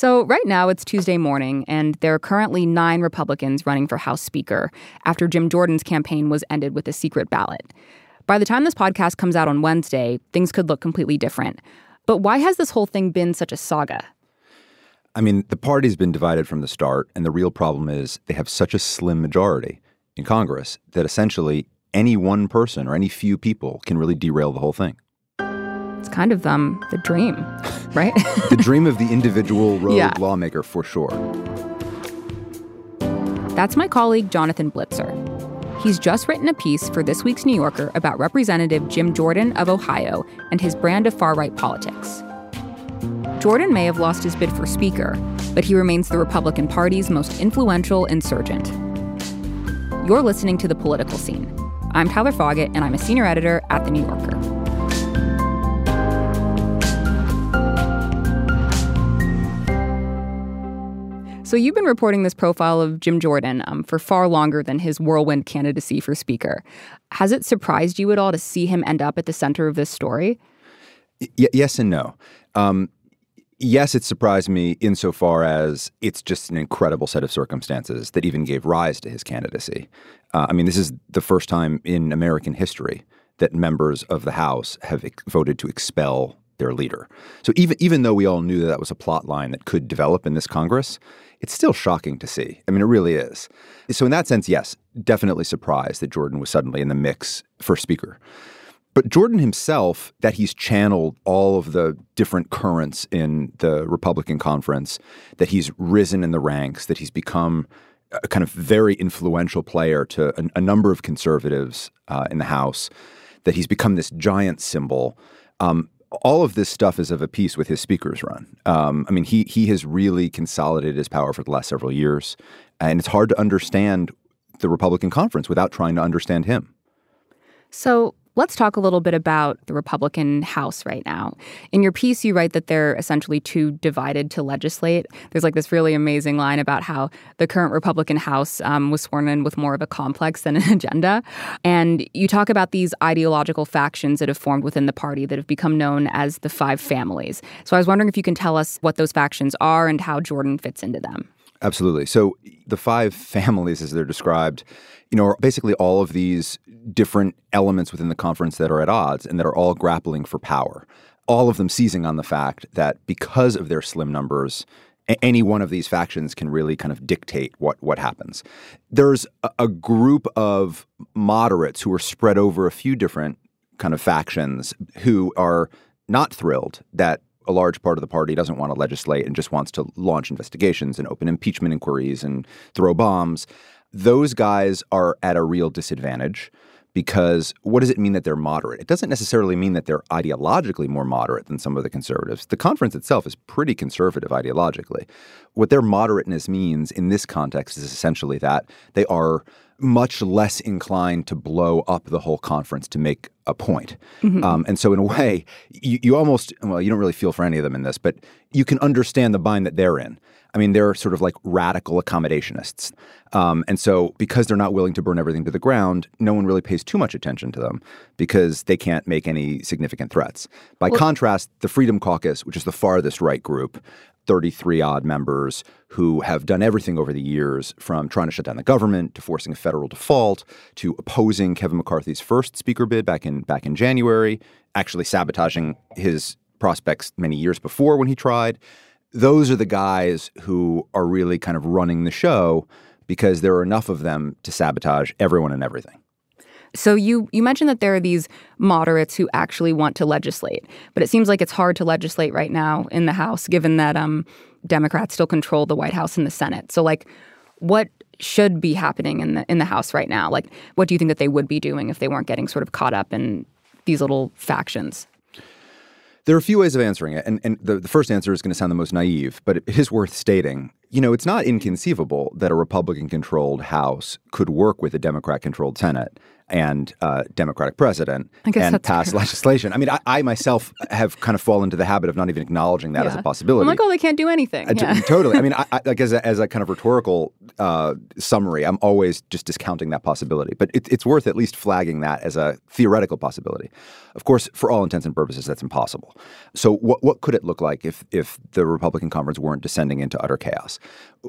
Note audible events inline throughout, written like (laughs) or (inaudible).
So, right now it's Tuesday morning, and there are currently nine Republicans running for House Speaker after Jim Jordan's campaign was ended with a secret ballot. By the time this podcast comes out on Wednesday, things could look completely different. But why has this whole thing been such a saga? I mean, the party's been divided from the start, and the real problem is they have such a slim majority in Congress that essentially any one person or any few people can really derail the whole thing. It's kind of um, the dream, right? (laughs) the dream of the individual (laughs) rogue Yeah. lawmaker, for sure. That's my colleague, Jonathan Blitzer. He's just written a piece for this week's New Yorker about Representative Jim Jordan of Ohio and his brand of far right politics. Jordan may have lost his bid for Speaker, but he remains the Republican Party's most influential insurgent. You're listening to The Political Scene. I'm Tyler Foggatt, and I'm a senior editor at The New Yorker. So, you've been reporting this profile of Jim Jordan um, for far longer than his whirlwind candidacy for Speaker. Has it surprised you at all to see him end up at the center of this story? Y- yes and no. Um, yes, it surprised me insofar as it's just an incredible set of circumstances that even gave rise to his candidacy. Uh, I mean, this is the first time in American history that members of the House have ex- voted to expel their leader. So even even though we all knew that that was a plot line that could develop in this Congress, it's still shocking to see. I mean, it really is. So in that sense, yes, definitely surprised that Jordan was suddenly in the mix for Speaker. But Jordan himself, that he's channeled all of the different currents in the Republican conference, that he's risen in the ranks, that he's become a kind of very influential player to a, a number of conservatives uh, in the House, that he's become this giant symbol. Um, all of this stuff is of a piece with his speaker's run. Um, I mean, he he has really consolidated his power for the last several years, and it's hard to understand the Republican conference without trying to understand him. So let's talk a little bit about the Republican House right now. In your piece, you write that they're essentially too divided to legislate. There's like this really amazing line about how the current Republican House um, was sworn in with more of a complex than an (laughs) agenda. And you talk about these ideological factions that have formed within the party that have become known as the five families. So I was wondering if you can tell us what those factions are and how Jordan fits into them. Absolutely. So the five (laughs) families, as they're described, you know, are basically all of these different elements within the conference that are at odds and that are all grappling for power. All of them seizing on the fact that because of their slim numbers, any one of these factions can really kind of dictate what what happens. There's a group of moderates who are spread over a few different kind of factions who are not thrilled that a large part of the party doesn't want to legislate and just wants to launch investigations and open impeachment inquiries and throw bombs. Those guys are at a real disadvantage because what does it mean that they're moderate? It doesn't necessarily mean that they're ideologically more moderate than some of the conservatives. The conference itself is pretty conservative ideologically. What their moderateness means in this context is essentially that they are much less inclined to blow up the whole conference to make a point. Um, and so, in a way, you, you almost, well, you don't really feel for any of them in this, but you can understand the bind that they're in. I mean, they're sort of like radical accommodationists. Um, and so, because they're not willing to burn everything to the ground, no one really pays too much attention to them because they can't make any significant threats. By contrast, the Freedom Caucus, which is the farthest right group, 33 odd members who have done everything over the years from trying to shut down the government to forcing a federal default to opposing Kevin McCarthy's first speaker bid back in back in January, actually sabotaging his prospects many years before when he tried. Those are the guys who are really kind of running the show because there are enough of them to sabotage everyone and everything. So you you mentioned that there are these moderates who actually want to legislate, but it seems like it's hard to legislate right now in the House, given that um, Democrats still control the White House and the Senate. So like, what should be happening in the in the House right now? Like, what do you think that they would be doing if they weren't getting sort of caught up in these little factions? There are a few ways of answering it, and, and the, the first answer is going to sound the most naive, but it is worth stating. You know, it's not inconceivable that a Republican controlled House could work with a Democrat controlled Senate. And uh, Democratic president and pass legislation. I mean, I, I myself have kind of fallen into the habit of not even acknowledging that as a possibility. I'm like, oh, they can't do anything. Uh, t- totally. I mean, I, (laughs) I, like as a, as a kind of rhetorical uh, summary, I'm always just discounting that possibility. But it, it's worth at least flagging that as a theoretical possibility. Of course, for all intents and purposes, that's impossible. So, what what could it look like if if the Republican conference weren't descending into utter chaos?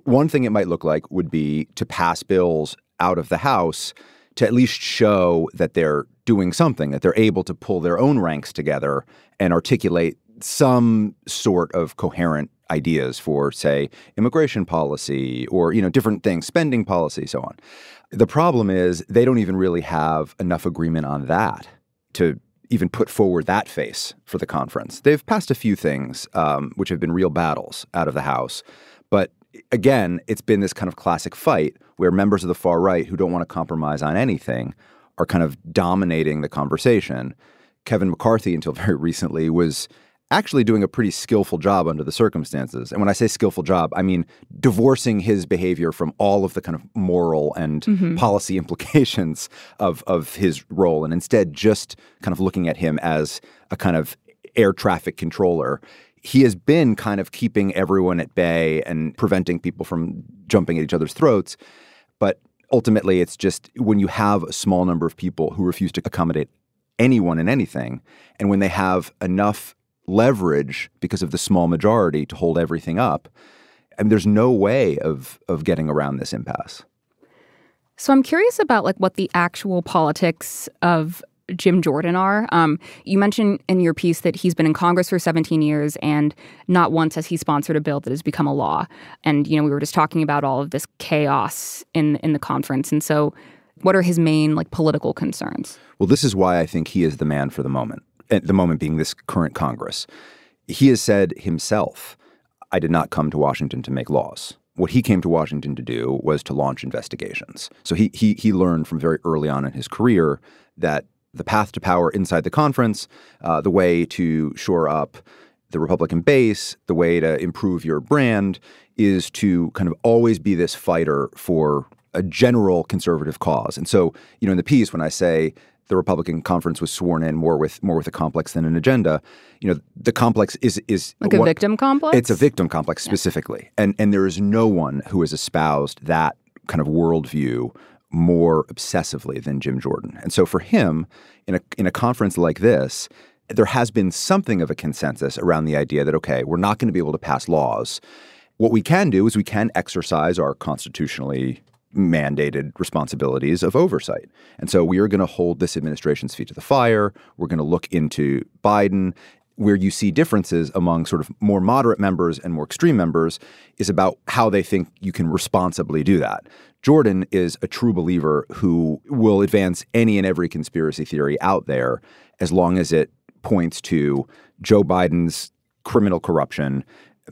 One thing it might look like would be to pass bills out of the House to at least show that they're doing something, that they're able to pull their own ranks together and articulate some sort of coherent ideas for, say, immigration policy or, you know, different things, spending policy, so on. The problem is they don't even really have enough agreement on that to even put forward that face for the conference. They've passed a few things um, which have been real battles out of the House, but again, it's been this kind of classic fight where members of the far right who don't want to compromise on anything are kind of dominating the conversation. Kevin McCarthy, until (laughs) very recently, was actually doing a pretty skillful job under the circumstances. And when I say skillful job, I mean divorcing his behavior from all of the kind of moral and mm-hmm. policy (laughs) implications of, of his role, and instead just kind of looking at him as a kind of air traffic controller. He has been kind of keeping everyone at bay and preventing people from jumping at each other's throats. But ultimately, it's just when you have a small number of people who refuse to accommodate anyone and anything, and when they have enough leverage because of the small majority to hold everything up, and there's no way of of getting around this impasse. So I'm curious about like what the actual politics of Jim Jordan are. Um, you mentioned in your piece that he's been in Congress for 17 years, and not once has he sponsored a bill that has become a law. And you know, we were just talking about all of this chaos in in the conference, and so. What are his main like political concerns? Well, this is why I think he is the man for the moment. At the moment being this current Congress. He has said himself, I did not come to Washington to make laws. What he came to Washington to do was to launch investigations. So he he he learned from very early on in his career that the path to power inside the conference, uh, the way to shore up the Republican base, the way to improve your brand is to kind of always be this fighter for a general conservative cause. And so, you know, in the piece, when I say the Republican conference was sworn in more with more with a complex than an agenda, you know, the complex is is Like a what- victim complex? It's a victim complex specifically, and and there is no one who has espoused that kind of worldview more obsessively than Jim Jordan. And so for him, in a in a conference like this, there has been something of a consensus around the idea that okay, we're not going to be able to pass laws. What we can do is we can exercise our constitutionally mandated responsibilities of oversight. And so we are going to hold this administration's feet to the fire. We're going to look into Biden. Where you see differences among sort of more moderate members and more extreme members is about how they think you can responsibly do that. Jordan is a true believer who will advance any and every conspiracy theory out there as long as it points to Joe Biden's criminal corruption,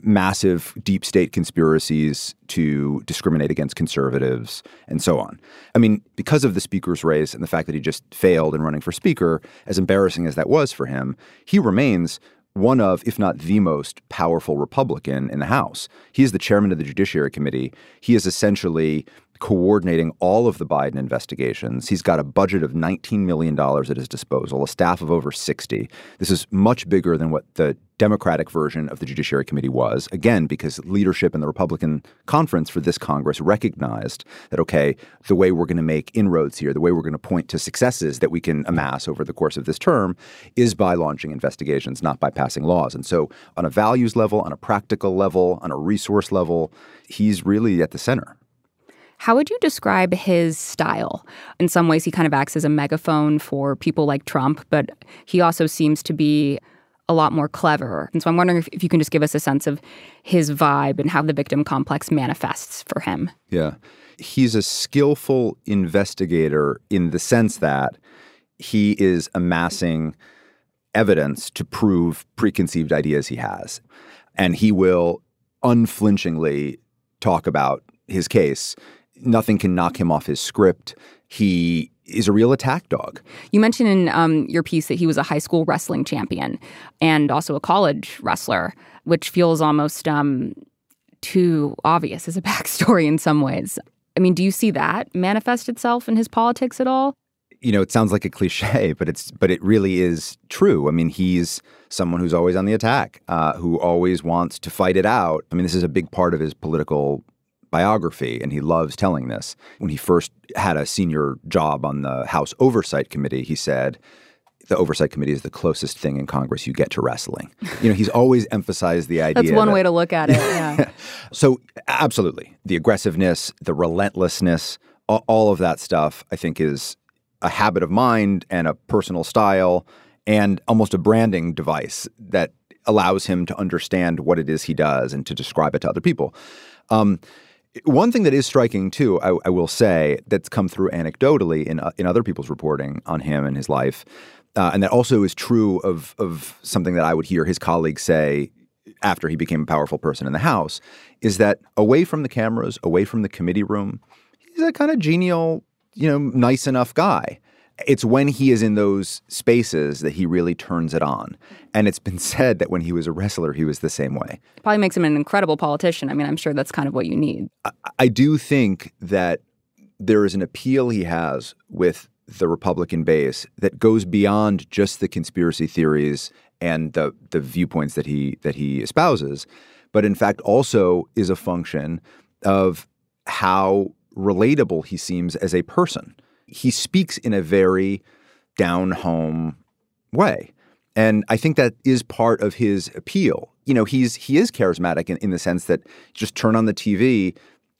massive deep state conspiracies to discriminate against conservatives, and so on. I mean, because of the speaker's race and the fact that he just failed in running for speaker, as embarrassing as that was for him, he remains one of, if not the most powerful Republican in the House. He is the chairman of the Judiciary Committee. He is essentially coordinating all of the Biden investigations. He's got a budget of $19 million at his disposal, a staff of over 60. This is much bigger than what the Democratic version of the Judiciary Committee was, again, because leadership in the Republican conference for this Congress recognized that, okay, the way we're going to make inroads here, the way we're going to point to successes that we can amass over the course of this term is by launching investigations, not by passing laws. And so, on a values level, on a practical level, on a resource level, he's really at the center. How would you describe his style? In some ways, he kind of acts as a megaphone for people like Trump, but he also seems to be a lot more clever. And so I'm wondering if, if you can just give us a sense of his vibe and how the victim complex manifests for him. Yeah. He's a skillful investigator in the sense that he is amassing evidence to prove preconceived ideas he has. And he will unflinchingly talk about his case. Nothing can knock him off his script. He is a real attack dog. You mentioned in um, your piece that he was a high school wrestling champion and also a college wrestler, which feels almost um, too obvious as a (laughs) backstory in some ways. I mean, do you see that manifest itself in his politics at all? you know, it sounds like a cliche, but it's but it really is true. I mean, he's someone who's always on the attack, uh, who always wants to fight it out. I mean, this is a big part of his political biography, and he loves telling this. When he first had a senior job on the House Oversight Committee, he said, the Oversight Committee is the closest thing in Congress you get to wrestling. You know, he's always emphasized the idea. That's one that, way to look at it. Yeah. (laughs) so, absolutely, the aggressiveness, the relentlessness, all of that stuff, I think, is a habit of mind and a personal style and almost a branding device that allows him to understand what it is he does and to describe it to other people. Um, one thing that is striking too, I, I, will say, that's come through anecdotally in uh, in other people's reporting on him and his life, uh, and that also is true of of something that I would hear his colleagues say after he became a powerful person in the House, is that away from the cameras, away from the committee room, he's a kind of genial, you know, nice enough guy. It's when he is in those spaces that he really turns it on. And it's been said that when he was a wrestler, he was the same way. Probably makes him an incredible politician. I mean, I'm sure that's kind of what you need. I, I do think that there is an appeal he has with the Republican base that goes beyond just the conspiracy theories and the the viewpoints that he that he espouses, but in fact also is a function of how relatable he seems as a person. He speaks in a very down home way. And I think that is part of his appeal. You know, he's he is charismatic in, in the sense that just turn on the TV,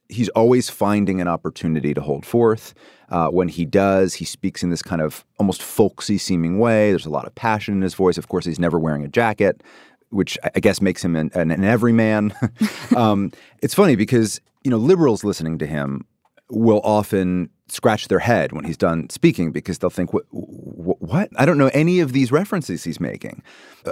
he's always finding an opportunity to hold forth. Uh, when he does, he speaks in this kind of almost folksy seeming way. There's a lot of passion in his voice. Of course, he's never wearing a jacket, which I guess makes him an, an, an everyman. (laughs) (laughs) um, it's funny because you know liberals listening to him will often scratch their head when he's done speaking because they'll think, what, what? I don't know any of these references he's making.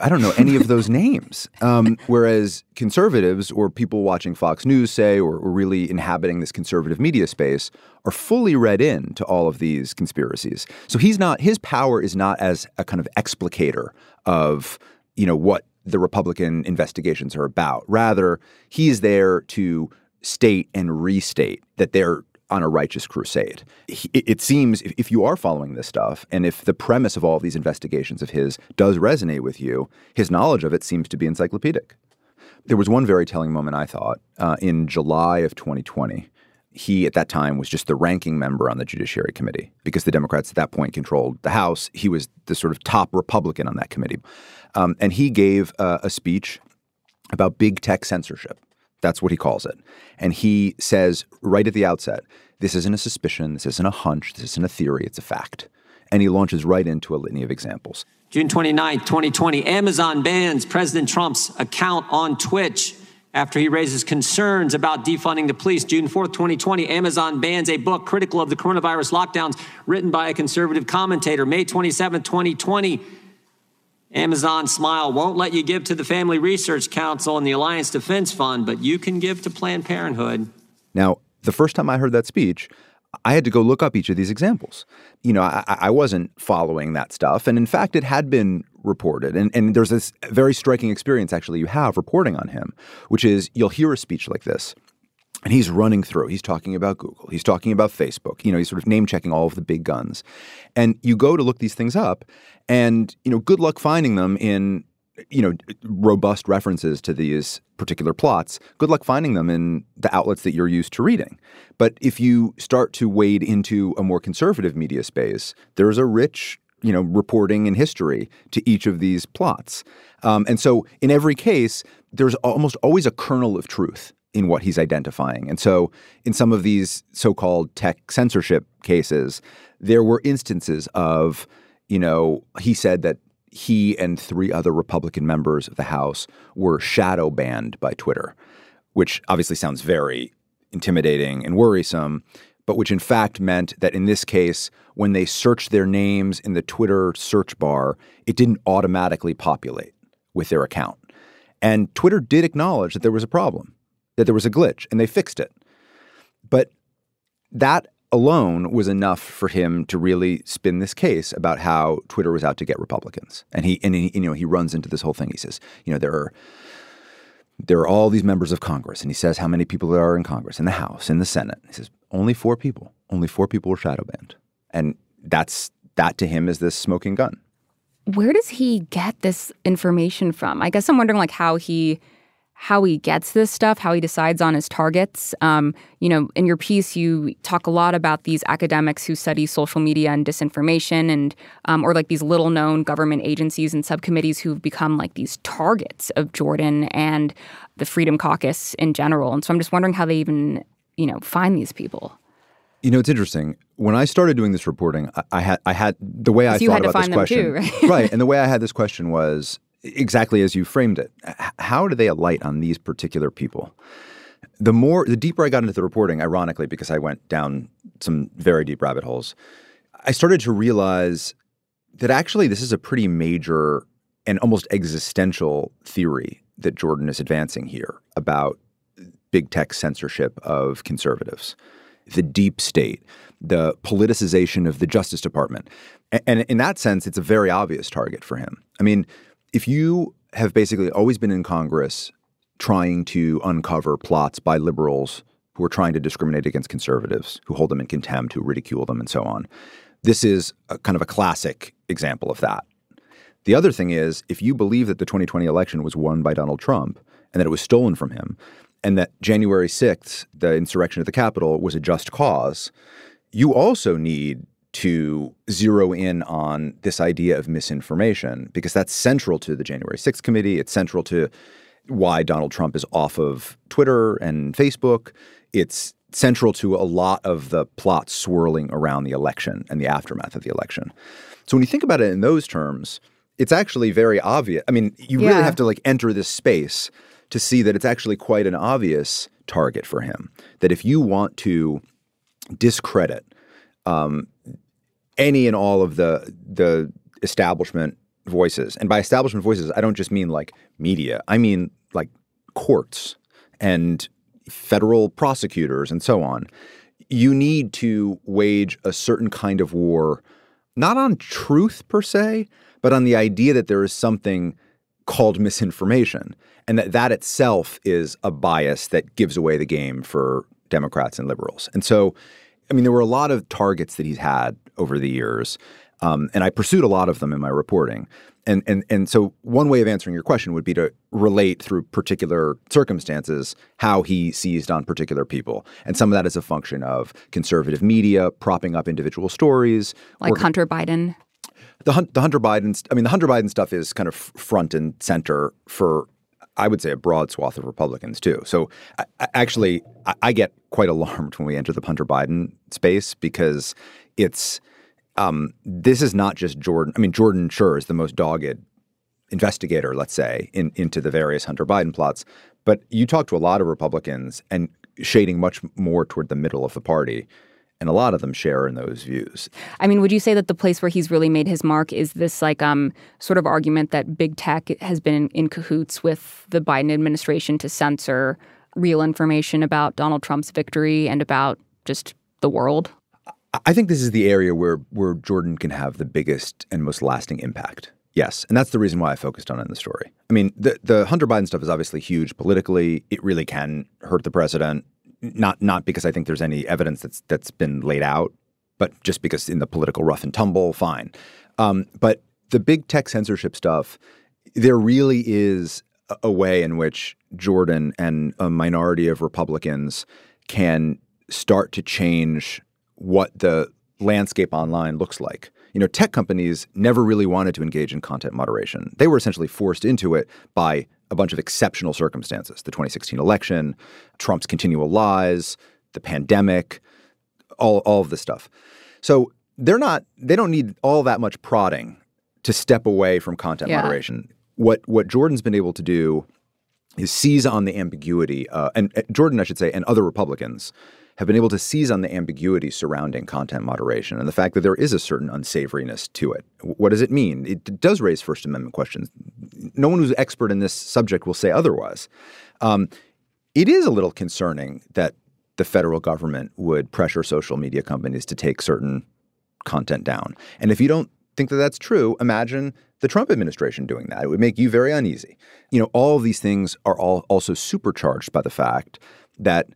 I don't know any of those (laughs) names. Um, whereas conservatives or people watching Fox News, say, or, or, really inhabiting this conservative media space, are fully read in to all of these conspiracies. So he's not, his power is not as a kind of explicator of, you know, what the Republican investigations are about. Rather, he is there to state and restate that they're on a righteous crusade. It seems if you are following this stuff, and if the premise of all of these investigations of his does resonate with you, his knowledge of it seems to be encyclopedic. There was one very telling moment, I thought, uh, in July of 2020. He, at that time, was just the ranking member on the Judiciary Committee because the Democrats at that point controlled the House. He was the sort of top Republican on that committee. Um, and he gave uh, a speech about big tech censorship. That's what he calls it. And he says right at the outset, this isn't a suspicion, this isn't a hunch, this isn't a theory, it's a fact. And he launches right into a litany of examples. June 29, 2020, Amazon bans President Trump's account on Twitch after he raises concerns about defunding the police. June 4th, 2020, Amazon bans a book critical of the coronavirus lockdowns written by a conservative commentator. May 27, 2020, Amazon Smile won't let you give to the Family Research Council and the Alliance Defense Fund, but you can give to Planned Parenthood. Now, the first time I heard that speech, I had to go look up each of these examples. You know, I, I, wasn't following that stuff. And in fact, it had been reported. And, and there's this very striking experience, actually, you have reporting on him, which is you'll hear a speech like this. And he's running through. He's talking about Google. He's talking about Facebook. You know, he's sort of name checking all of the big guns. And you go to look these things up, and you know, good luck finding them in you know robust references to these particular plots. Good luck finding them in the outlets that you're used to reading. But if you start to wade into a more conservative media space, there's a rich you know reporting and history to each of these plots. Um, and so in every case, there's almost always a kernel of truth in what he's identifying. And so in some of these so-called tech censorship cases, there were instances of, you know, he said that he and three other Republican members of the House were shadow banned by Twitter, which obviously sounds very intimidating and worrisome, but which in fact meant that in this case, when they searched their names in the Twitter search bar, it didn't automatically populate with their account. And Twitter did acknowledge that there was a problem that there was a glitch and they fixed it. But that alone was enough for him to really spin this case about how Twitter was out to get Republicans. And he and he, you know he runs into this whole thing. He says, you know, there are there are all these members of Congress, and he says how many people there are in Congress, in the House, in the Senate. He says only four people. Only four people were shadow banned, and that's that to him is this smoking gun. Where does he get this information from? I guess I'm wondering like how he how he gets this stuff, how he decides on his targets. Um, you know, in your piece, you talk a lot about these academics who study social media and disinformation, and um, or like these little known government agencies and subcommittees who've become like these targets of Jordan and the Freedom Caucus in general. And so I'm just wondering how they even, you know, find these people. You know, it's interesting. When I started doing this reporting, I, I had I had the way I thought about this question, too, right? right? And the way I had this question was exactly as you framed it. How do they alight on these particular people? The more, the deeper I got into the reporting, ironically, because I went down some very deep rabbit holes, I started to realize that actually this is a pretty major and almost existential theory that Jordan is advancing here about big tech censorship of conservatives, the deep state, the politicization of the Justice Department. And in that sense, it's a very obvious target for him. I mean, if you have basically always been in Congress trying to uncover plots by liberals who are trying to discriminate against conservatives, who hold them in contempt, who ridicule them, and so on, this is kind of a classic example of that. The other thing is, if you believe that the 2020 election was won by Donald Trump and that it was stolen from him, and that January 6th, the insurrection at the Capitol, was a just cause, you also need to zero in on this idea of misinformation because that's central to the January 6th committee. It's central to why Donald Trump is off of Twitter and Facebook. It's central to a lot of the plots swirling around the election and the aftermath of the election. So when you think about it in those terms, it's actually very obvious. I mean, you really have to like enter this space to see that it's actually quite an obvious target for him. That if you want to discredit um, any and all of the the establishment voices, and by establishment voices, I don't just mean like media. I mean like courts and federal prosecutors and so on. You need to wage a certain kind of war, not on truth per se, but on the idea that there is something called misinformation and that that itself is a bias that gives away the game for Democrats and liberals. And so, I mean, there were a lot of targets that he's had over the years, um, and I pursued a lot of them in my reporting. And and and so, one way of answering your question would be to relate through particular circumstances how he seized on particular people, and some of that is a function of conservative media propping up individual stories, Like or- Hunter Biden. the Hun- the Hunter Biden. I mean, the Hunter Biden stuff is kind of front and center for, I would say, a broad swath of Republicans too. So, I, I, actually, I, I get quite alarmed when we enter the Hunter Biden space because it's um, this is not just Jordan. I mean, Jordan sure is the most dogged investigator, let's say, in, into the various Hunter Biden plots. But you talk to a lot of Republicans and shading much more toward the middle of the party. And a lot of them share in those views. I mean, would you say that the place where he's really made his mark is this like um sort of argument that big tech has been in, in cahoots with the Biden administration to censor real information about Donald Trump's victory and about just the world? I think this is the area where where Jordan can have the biggest and most lasting impact. Yes, and that's the reason why I focused on it in the story. I mean, the the Hunter Biden stuff is obviously huge politically. It really can hurt the president. Not not because I think there's any evidence that's that's been laid out, but just because in the political rough and tumble, fine. Um, but the big tech censorship stuff, there really is a, way in which Jordan and a minority of Republicans can start to change what the landscape online looks like. You know, tech companies never really wanted to engage in content moderation. They were essentially forced into it by a bunch of exceptional circumstances the 2016 election, Trump's continual lies, the pandemic, all, all of this stuff. So they're not, they don't need all that much prodding to step away from content Yeah. moderation. What, what Jordan's been able to do is seize on the ambiguity, uh, and uh, Jordan, I should say, and other Republicans have been able to seize on the ambiguity surrounding content moderation and the fact that there is a certain unsavoriness to it. What does it mean? It does raise First Amendment questions. No one who's expert in this subject will say otherwise. Um, it is a little concerning that the federal government would pressure social media companies to take certain content down. And if you don't think that that's true, imagine the Trump administration doing that. It would make you very uneasy. You know, all of these things are all also supercharged by the fact that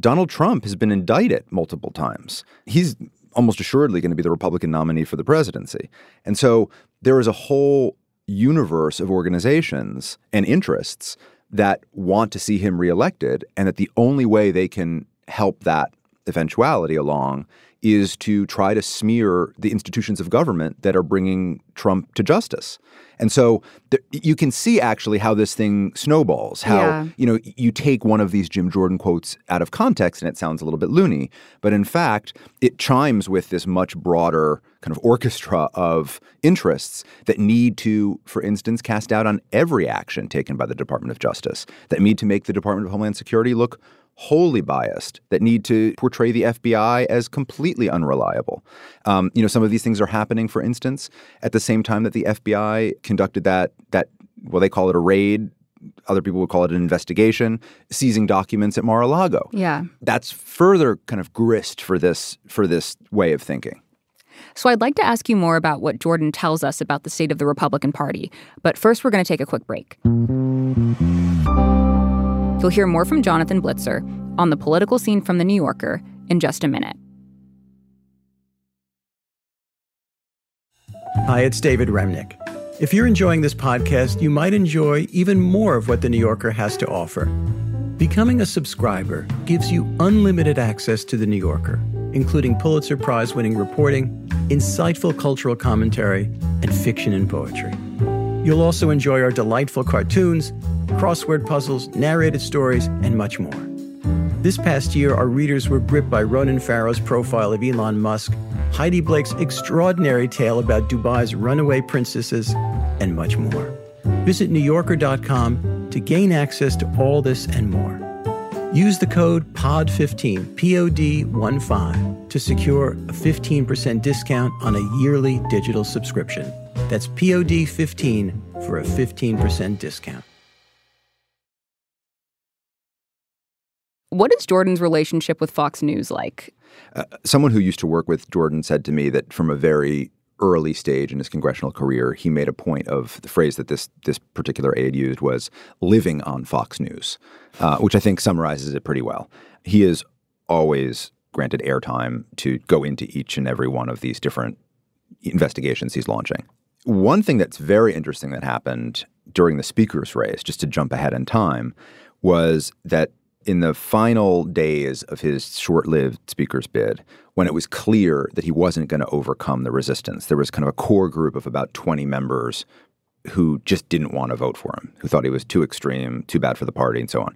Donald Trump has been indicted multiple times. He's almost assuredly going to be the Republican nominee for the presidency. And so there is a whole universe of organizations and interests that want to see him reelected, and that the only way they can help that eventuality along is to try to smear the institutions of government that are bringing Trump to justice. And so th- you can see actually how this thing snowballs. How Yeah. you know you take one of these Jim Jordan quotes out of context and it sounds a little bit loony, but in fact it chimes with this much broader kind of orchestra of interests that need to, for instance, cast doubt on every action taken by the Department of Justice. That need to make the Department of Homeland Security look wholly biased that need to portray the FBI as completely unreliable. Um, you know, some of these things are happening, for instance, at the same time that the FBI conducted that that well, they call it a raid. Other people would call it an investigation, seizing documents at Mar-a-Lago. Yeah. That's further kind of grist for this for this way of thinking. So I'd like to ask you more about what Jordan tells us about the state of the Republican Party. But first, we're going to take a quick break. You'll hear more from Jonathan Blitzer on the political scene from The New Yorker in just a minute. Hi, it's David Remnick. If you're enjoying this podcast, you might enjoy even more of what The New Yorker has to offer. Becoming a subscriber gives you unlimited access to The New Yorker, including Pulitzer Prize winning reporting, insightful cultural commentary, and fiction and poetry. You'll also enjoy our delightful cartoons, crossword puzzles, narrated stories, and much more. This past year, our readers were gripped by Ronan Farrow's profile of Elon Musk, Heidi Blake's extraordinary tale about Dubai's runaway princesses, and much more. Visit NewYorker.com to gain access to all this and more. Use the code POD15, P O D 1 5, to secure a 15% discount on a yearly digital subscription. That's POD 15 for a 15% discount. What is Jordan's relationship with Fox News like? Uh, someone who used to work with Jordan said to me that from a very early stage in his congressional career, he made a point of the phrase that this this particular aide used was "living on Fox News," uh, which I think summarizes it pretty well. He is always granted airtime to go into each and every one of these different investigations he's launching. One thing that's very interesting that happened during the speaker's race, just to jump ahead in time, was that in the final days of his short lived speaker's bid, when it was clear that he wasn't going to overcome the resistance, there was kind of a core group of about 20 members who just didn't want to vote for him, who thought he was too extreme, too bad for the party, and so on.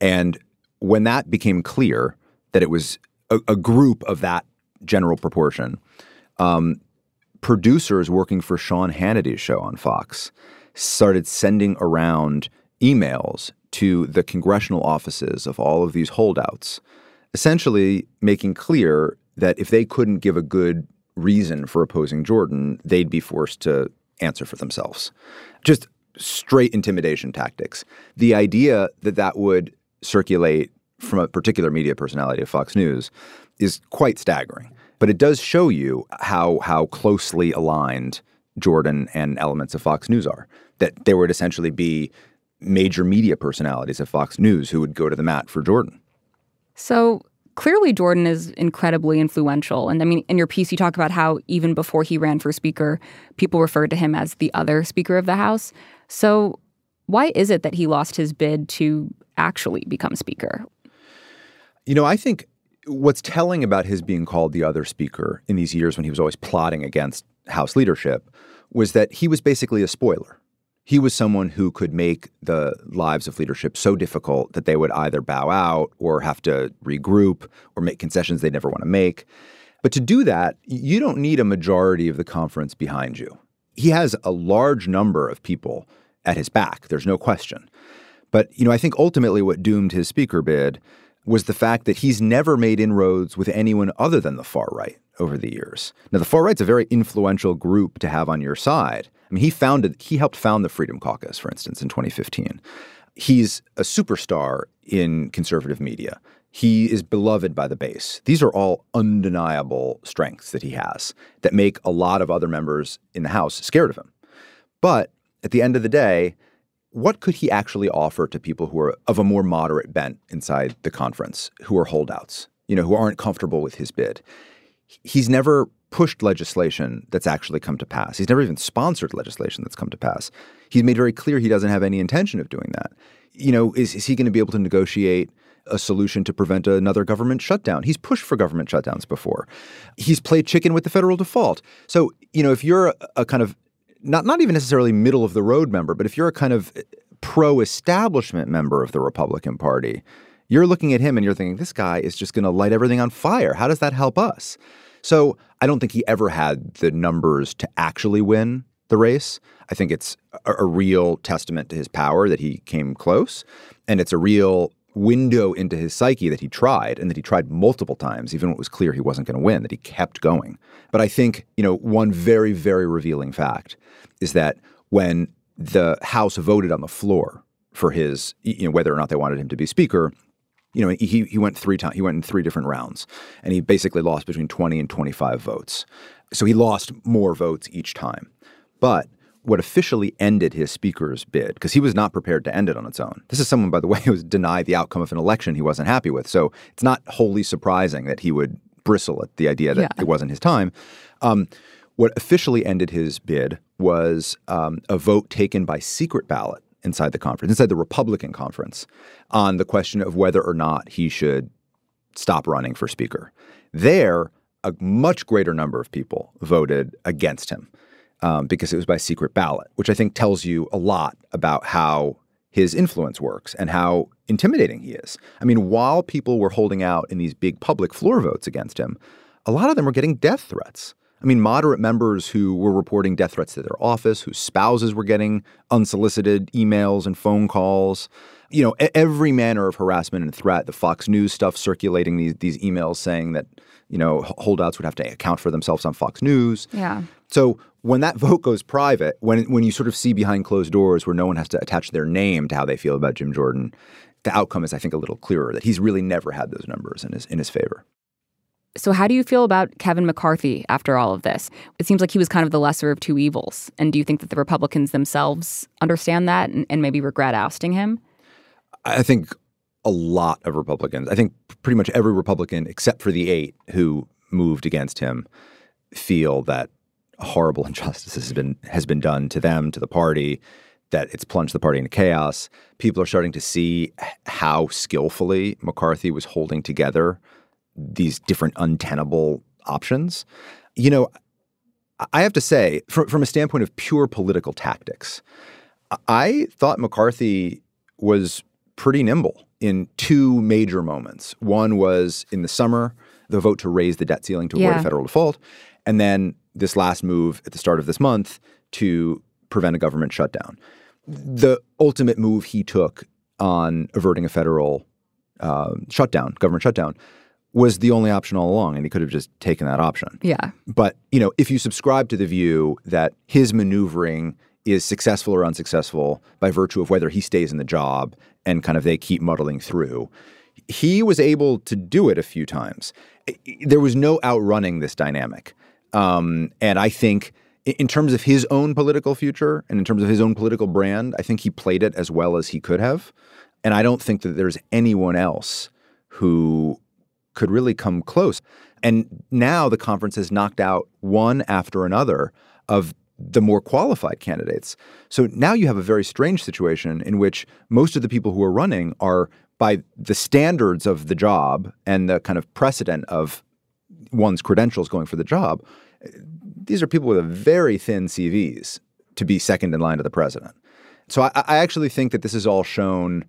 And when that became clear that it was a, a group of that general proportion, um, producers working for Sean Hannity's show on Fox started sending around emails to the congressional offices of all of these holdouts, essentially making clear that if they couldn't give a good reason for opposing Jordan, they'd be forced to answer for themselves. Just straight intimidation tactics. The idea that that would circulate from a particular media personality of Fox News is quite staggering. But it does show you how how closely aligned Jordan and elements of Fox News are. That there would essentially be major media personalities of Fox News who would go to the mat for Jordan. So clearly, Jordan is incredibly influential. And I mean, in your piece, you talk about how even before he ran for speaker, people referred to him as the other Speaker of the House. So why is it that he lost his bid to actually become Speaker? You know, I think what's telling about his being called the other speaker in these years when he was always plotting against House leadership was that he was basically a spoiler. He was someone who could make the lives of leadership so difficult that they would either bow out or have to regroup or make concessions they never want to make. But to do that, you don't need a majority of the conference behind you. He has a large number of people at his back, there's no question. But, you know, I think ultimately what doomed his speaker bid was the fact that he's never made inroads with anyone other than the far right over the years. Now, the far right's a very influential group to have on your side. I mean, he founded, he helped found the Freedom Caucus, for instance, in 2015. He's a superstar in conservative media. He is beloved by the base. These are all undeniable strengths that he has that make a lot of other members in the House scared of him. But at the end of the day, what could he actually offer to people who are of a more moderate bent inside the conference, who are holdouts, you know, who aren't comfortable with his bid? he's never pushed legislation that's actually come to pass. He's never even sponsored legislation that's come to pass. He's made very clear he doesn't have any intention of doing that. You know, is, is he going to be able to negotiate a solution to prevent another government shutdown? He's pushed for government shutdowns before. He's played chicken with the federal default. So, you know, if you're a, a kind of not not even necessarily middle of the road member, but if you're a kind of eh, pro establishment member of the Republican Party, you're looking at him and you're thinking, this guy is just going to light everything on fire. How does that help us? So I don't think he ever had the numbers to actually win the race. I think it's a, a real testament to his power that he came close. And it's a real window into his psyche that he tried and that he tried multiple times, even when it was clear he wasn't going to win, that he kept going. But I think, you know, one very, very revealing fact is that when the House voted on the floor for his, you know, whether or not they wanted him to be speaker, you know, he he went three times. He went in three different rounds, and he basically lost between twenty and twenty five votes. So he lost more votes each time. But what officially ended his speaker's bid, because he was not prepared to end it on its own. This is someone, by the way, (laughs) who was denied the outcome of an election he wasn't happy with. So it's not wholly surprising that he would bristle at the idea that yeah. it wasn't his time. Um, what officially ended his bid was um, a vote taken by secret ballot inside the conference, inside the Republican conference, on the question of whether or not he should stop running for speaker. There, a much greater number of people voted against him um, because it was by secret ballot, which I think tells you a lot about how his influence works and how intimidating he is. I mean, while people were holding out in these big public floor votes against him, a lot of them were getting death threats. I mean, moderate members who were reporting death threats to their office, whose spouses were getting unsolicited emails and phone calls. You know, every manner of harassment and threat. The Fox News stuff circulating these these emails saying that you know holdouts would have to account for themselves on Fox News. Yeah. So when that (laughs) vote goes private, when when you sort of see behind closed doors where no one has to attach their name to how they feel about Jim Jordan, the outcome is, I think, a little clearer that he's really never had those numbers in his in his favor. So, how do you feel about Kevin McCarthy after all of this? It seems like he was kind of the lesser of two evils. And do you think that the Republicans themselves understand that and, and maybe regret ousting him? I think a lot of Republicans, I think pretty much every Republican except for the eight who moved against him, feel that horrible (laughs) injustice has been has been done to them, to the party, that it's plunged the party into chaos. People are starting to see how skillfully McCarthy was holding together these different untenable options. You know, I have to say, from, from a standpoint of pure political tactics, I thought McCarthy was pretty nimble in two major moments. One was in the summer, the vote to raise the debt ceiling to avoid yeah. a federal default, and then this last move at the start of this month to prevent a government shutdown. The ultimate move he took on averting a federal uh, shutdown, government shutdown, was the only option all along, and he could have just taken that option. Yeah. But, you know, if you subscribe to the view that his maneuvering is successful or unsuccessful by virtue of whether he stays in the job and kind of they keep muddling through, he was able to do it a few times. There was no outrunning this dynamic. Um, and I think in terms of his own political future and in terms of his own political brand, I think he played it as well as he could have. And I don't think that there's anyone else who could really come close. And now the conference has knocked out one after another of the more qualified candidates. So now you have a very strange situation in which most of the people who are running are by the standards of the job and the kind of precedent of one's credentials going for the job. These are people with very thin CVs to be second in line to the president. So I, I actually think that this has all shown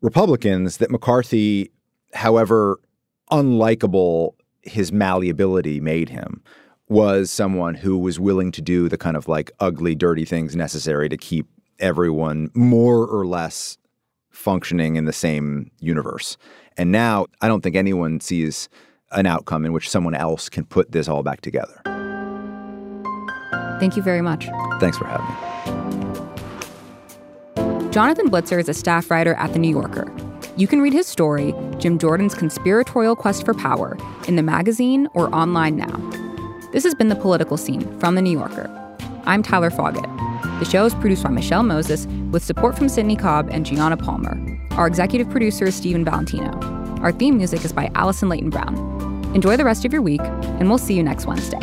Republicans that McCarthy, however unlikable his malleability made him was someone who was willing to do the kind of like ugly, dirty things necessary to keep everyone more or less functioning in the same universe. And now I don't think anyone sees an outcome in which someone else can put this all back together. Thank you very much. Thanks for having me. Jonathan Blitzer is a staff writer at The New Yorker. You can read his story, Jim Jordan's Conspiratorial Quest for Power, in the magazine or online now. This has been The Political Scene from The New Yorker. I'm Tyler Foggatt. The show is produced by Michelle Moses with support from Sydney Cobb and Gianna Palmer. Our executive producer is Stephen Valentino. Our theme music is by Allison Leighton Brown. Enjoy the rest of your week, and we'll see you next Wednesday.